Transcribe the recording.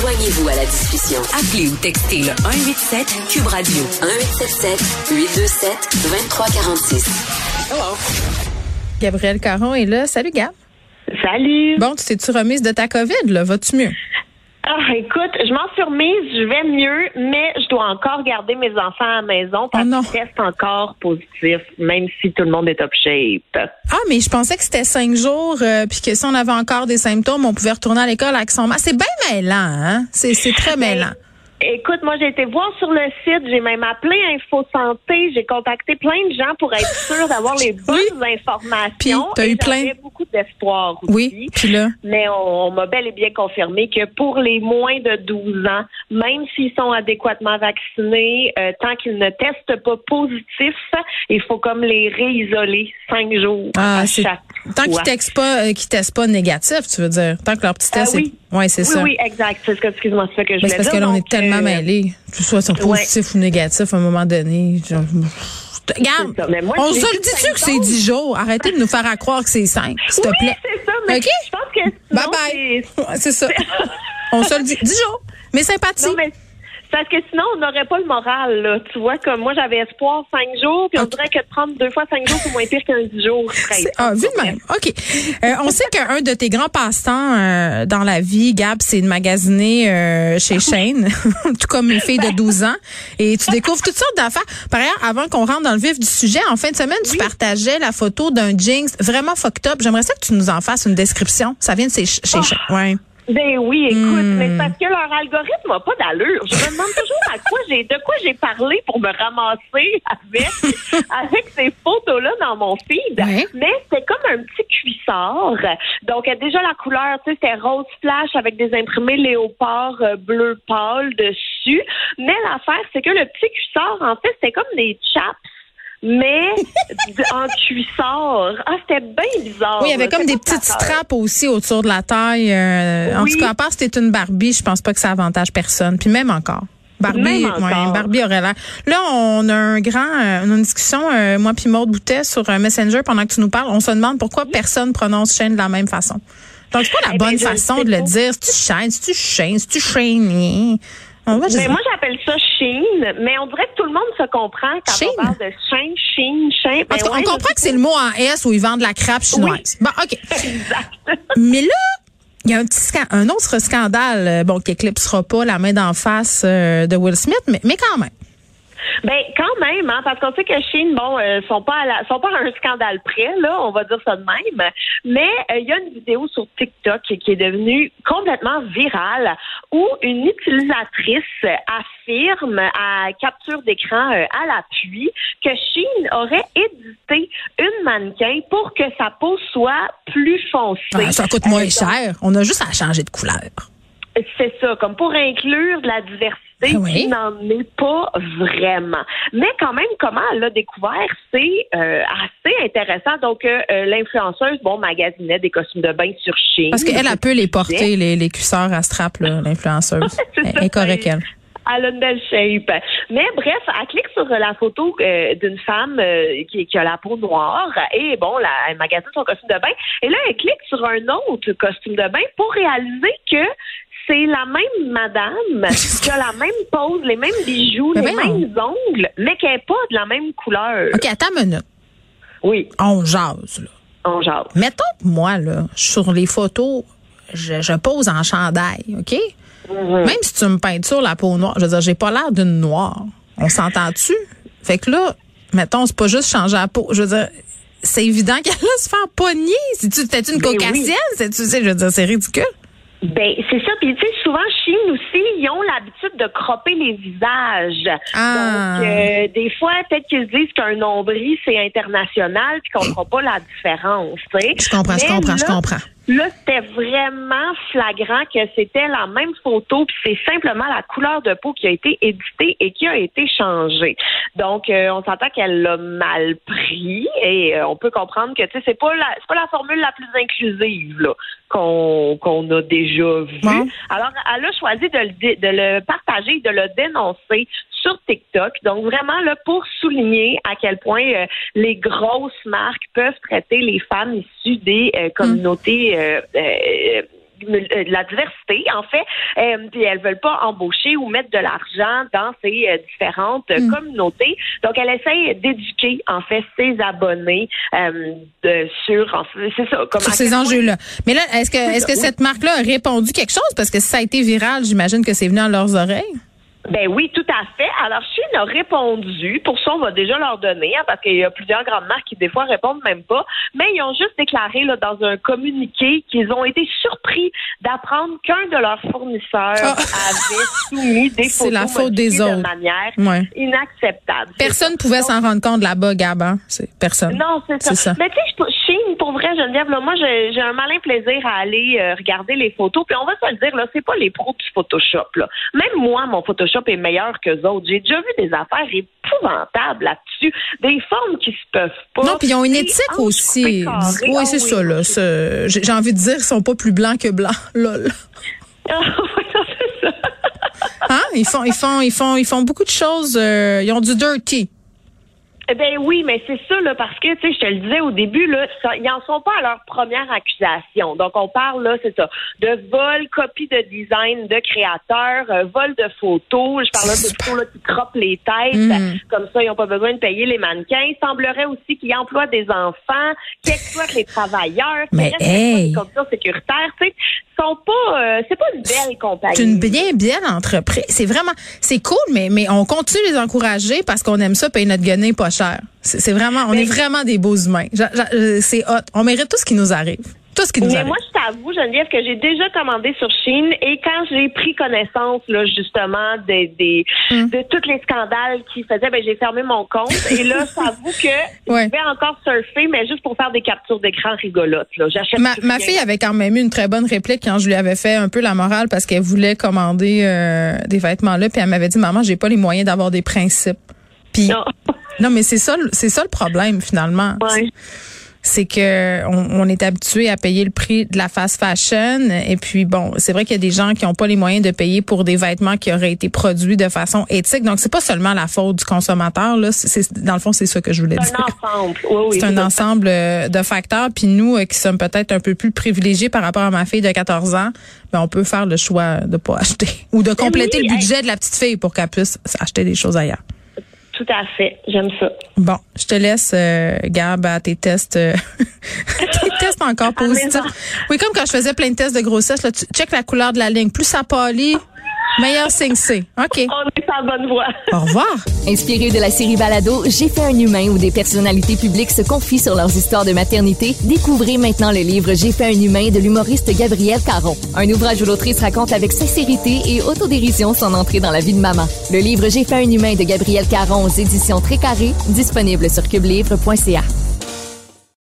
Joignez-vous à la discussion. Appelez ou textez le 187 Cube Radio 1877 827 2346. Hello. Gabriel Caron est là. Salut Gab. Salut. Bon, tu t'es-tu remise de ta COVID, là? Vas-tu mieux? Ah, écoute, je m'en suis remise, je vais mieux, mais je dois encore garder mes enfants à la maison parce oh qu'ils restent encore positifs, même si tout le monde est top shape. Ah, mais je pensais que c'était cinq jours, euh, puis que si on avait encore des symptômes, on pouvait retourner à l'école avec son masque. C'est bien mêlant, hein? C'est très ben, mêlant. Écoute, moi, j'ai été voir sur le site, j'ai même appelé Info Santé, j'ai contacté plein de gens pour être sûr d'avoir les bonnes informations. Puis, as eu plein beaucoup d'espoir aussi. Oui, puis là. Mais on, m'a bel et bien confirmé que pour les moins de 12 ans, même s'ils sont adéquatement vaccinés, euh, tant qu'ils ne testent pas positif, il faut comme les réisoler cinq jours ah, à chaque Tant qu'ils testent pas, euh, testent pas négatif, tu veux dire. Tant que leur petit test ah, oui. est... Ouais, c'est oui, ça. Oui, exact. C'est ce que, excuse-moi, c'est ça que je voulais parce que là, on est tellement euh, mêlés. Que ce soit positif ou négatif à un moment donné. Regarde, on se le dit-tu que c'est 10 jours? Arrêtez de nous faire croire que c'est 5, s'il te oui, plaît. c'est ça, mais je pense que Bye bye. C'est ça. on se le dit. 10 jours. Mais sympathie. Parce que sinon, on n'aurait pas le moral, là. Tu vois, comme moi, j'avais espoir cinq jours, puis on dirait que de prendre deux fois cinq jours, c'est moins pire qu'un dix jours. Ah, vu de même. OK. Euh, on sait qu'un de tes grands passe-temps euh, dans la vie, Gab, c'est de magasiner euh, chez Shane, tout comme une fille de 12 ans. Et tu découvres toutes sortes d'affaires. Par ailleurs, avant qu'on rentre dans le vif du sujet, en fin de semaine, tu partageais la photo d'un jeans vraiment fucked up. J'aimerais ça que tu nous en fasses une description. Ça vient de chez, chez oh. Shane. Ouais. Ben oui, écoute, mais parce que leur algorithme n'a pas d'allure. Je me demande toujours à quoi j'ai de quoi j'ai parlé pour me ramasser avec avec ces photos-là dans mon feed. Mais c'est comme un petit cuissard. Donc déjà la couleur, tu sais, c'est rose flash avec des imprimés léopard euh, bleu pâle dessus. Mais l'affaire, c'est que le petit cuissard, en fait, c'est comme des chaps mais en cuissard. Ah, c'était bien bizarre. Oui, il y avait comme des petites straps aussi autour de la taille. Euh, en tout cas, à part si c'était une Barbie, je pense pas que ça avantage personne. Puis même encore. Barbie, Ouais, Barbie aurait l'air. Là, on a un grand, euh, on a une discussion, euh, moi puis Maude Boutet sur Messenger pendant que tu nous parles. On se demande pourquoi personne prononce chaîne de la même façon. Donc, c'est pas la eh bonne façon de le dire. Si tu chaînes, si tu chaînes, si tu chaînes. Ah mais moi, j'appelle ça Chine, mais on dirait que tout le monde se comprend quand on parle de Chine, Chine, Chine. Ben on comprend que c'est le mot en S où ils vendent de la crabe chinoise. Bon, OK. Exact. mais là, il y a un petit un autre scandale, euh, bon, qui éclipsera pas la main d'en face euh, de Will Smith, mais, mais quand même. Ben quand même, hein, parce qu'on sait que Chine, bon, euh, sont pas à la, sont pas à un scandale près, là, on va dire ça de même. Mais euh, il y a une vidéo sur TikTok qui est devenue complètement virale où une utilisatrice affirme à capture d'écran euh, à l'appui que Chine aurait édité une mannequin pour que sa peau soit plus foncée. Ah, ça coûte moins cher. On a juste à changer de couleur. C'est ça, comme pour inclure de la diversité ah qui n'en est pas vraiment. Mais quand même, comment elle l'a découvert, c'est euh, assez intéressant. Donc, euh, euh, l'influenceuse, bon, magasinait des costumes de bain sur Chine. Parce qu'elle, a peut les porter, les, les cuisseurs à strap, l'influenceuse. elle est correcte, elle elle a une belle shape. Mais bref, elle clique sur la photo d'une femme qui, qui, a la peau noire et bon, la, elle magasine son costume de bain. Et là, elle clique sur un autre costume de bain pour réaliser que c'est la même madame qui a la même pose, les mêmes bijoux, les mêmes ongles, mais qui n'est pas de la même couleur. OK, attends une minute. Oui. On jase, là. On jase. Mettons que moi, là, sur les photos, je, pose en chandail, OK? Mm-hmm. Même si tu me peintures la peau noire, je veux dire, j'ai pas l'air d'une noire. On s'entend-tu? Fait que là, mettons, c'est pas juste changer la peau. Je veux dire, c'est évident qu'elle va se faire pogner. Si tu t'es une ben caucasienne, c'est tu sais, je veux dire, c'est ridicule. Ben, c'est ça. Puis, tu sais, souvent, Chine aussi, ils ont l'habitude de cropper les visages. Ah. Donc, euh, des fois, peut-être qu'ils se disent qu'un nombril, c'est international, puis qu'on ne fera pas la différence, tu sais. Je comprends, je comprends, je comprends. Là, c'était vraiment flagrant que c'était la même photo, puis c'est simplement la couleur de peau qui a été éditée et qui a été changée. Donc, euh, on s'entend qu'elle l'a mal pris et euh, on peut comprendre que tu sais, c'est pas la c'est pas la formule la plus inclusive là qu'on qu'on a déjà vue. Alors, elle a choisi de le de le partager, de le dénoncer sur TikTok. Donc vraiment là pour souligner à quel point euh, les grosses marques peuvent traiter les femmes issues des euh, communautés euh, la diversité, en fait, euh, puis elles veulent pas embaucher ou mettre de l'argent dans ces euh, différentes mm. communautés. Donc, elle essaie d'éduquer, en fait, ses abonnés de, sur, c'est ça, sur ces enjeux-là. Mais là, est-ce que, est-ce que cette marque-là a répondu quelque chose? Parce que si ça a été viral, j'imagine que c'est venu à leurs oreilles? Ben oui, tout à fait. Alors, Chine a répondu. Pour ça, on va déjà leur donner, hein, parce qu'il y a plusieurs grandes marques qui, des fois, répondent même pas. Mais ils ont juste déclaré là, dans un communiqué qu'ils ont été surpris d'apprendre qu'un de leurs fournisseurs ah. avait soumis des photos la faute des autres. de manière inacceptable. Personne ne pouvait s'en rendre compte là-bas, Gab. Hein? Personne. Non, c'est ça. Mais tu sais, Chine, pour vrai, Geneviève, là, moi, j'ai un malin plaisir à aller euh, regarder les photos. Puis on va se le dire, là, c'est pas les pros du Photoshop. Là. Même moi, mon Photoshop est meilleur que autres. J'ai déjà vu des affaires épouvantables là-dessus, des formes qui se peuvent pas. Non, puis ils ont une éthique aussi. Oui, c'est ça là. J'ai envie de dire, ils sont pas plus blancs que blancs, lol. Ah, ça. hein? Ils font, ils font, ils font, ils font beaucoup de choses. Euh, ils ont du dirty. Eh ben oui, mais c'est ça là parce que tu sais, je te le disais au début là, ils en sont pas à leur première accusation. Donc on parle là, c'est ça, de vol, copie de design de créateurs, euh, vol de photos. Je parle de photos là, qui croppent les têtes, mm. comme ça ils n'ont pas besoin de payer les mannequins. Il semblerait aussi qu'ils emploient des enfants, qu'ils exploitent les travailleurs, mais hey. des sécuritaires. Tu sais, sont pas, euh, c'est pas une belle compagnie. C'est une bien belle entreprise. C'est vraiment, c'est cool, mais mais on continue de les encourager parce qu'on aime ça payer notre guenille pas cher. C'est vraiment, on est vraiment des beaux humains. C'est hot. On mérite tout ce qui nous arrive. Tout ce qui nous Mais moi, je t'avoue, Geneviève, que j'ai déjà commandé sur Chine et quand j'ai pris connaissance, là, justement, des, des hum. de tous les scandales qui faisaient, ben, j'ai fermé mon compte. Et là, j'avoue que je vais encore surfer, mais juste pour faire des captures d'écran rigolotes, là. J'achète ma, ma fille avait quand même eu une très bonne réplique quand je lui avais fait un peu la morale parce qu'elle voulait commander euh, des vêtements là, puis elle m'avait dit, maman, j'ai pas les moyens d'avoir des principes. Puis, non. non, mais c'est ça, c'est ça le problème, finalement. Ouais c'est que on, est habitué à payer le prix de la fast fashion et puis bon, c'est vrai qu'il y a des gens qui n'ont pas les moyens de payer pour des vêtements qui auraient été produits de façon éthique. Donc c'est pas seulement la faute du consommateur là, c'est dans le fond c'est ça que je voulais dire. C'est un ensemble. Oui, oui, c'est un ensemble euh, de facteurs puis nous euh, qui sommes peut-être un peu plus privilégiés par rapport à ma fille de 14 ans, ben on peut faire le choix de pas acheter ou de ben compléter le budget de la petite fille pour qu'elle puisse acheter des choses ailleurs. Tout à fait. J'aime ça. Bon, je te laisse, euh, Gab, à tes tests, euh, tes tests encore positifs. Oui, comme quand je faisais plein de tests de grossesse, là, tu check la couleur de la ligne. Plus ça pâlit, Meilleur signe C. OK. On est en bonne voie. Au revoir. Inspiré de la série Balado, J'ai fait un humain où des personnalités publiques se confient sur leurs histoires de maternité, découvrez maintenant le livre J'ai fait un humain de l'humoriste Gabriel Caron. Un ouvrage où l'autrice raconte avec sincérité et autodérision son entrée dans la vie de maman. Le livre J'ai fait un humain de Gabriel Caron aux éditions Très Carré, disponible sur cubelivre.ca.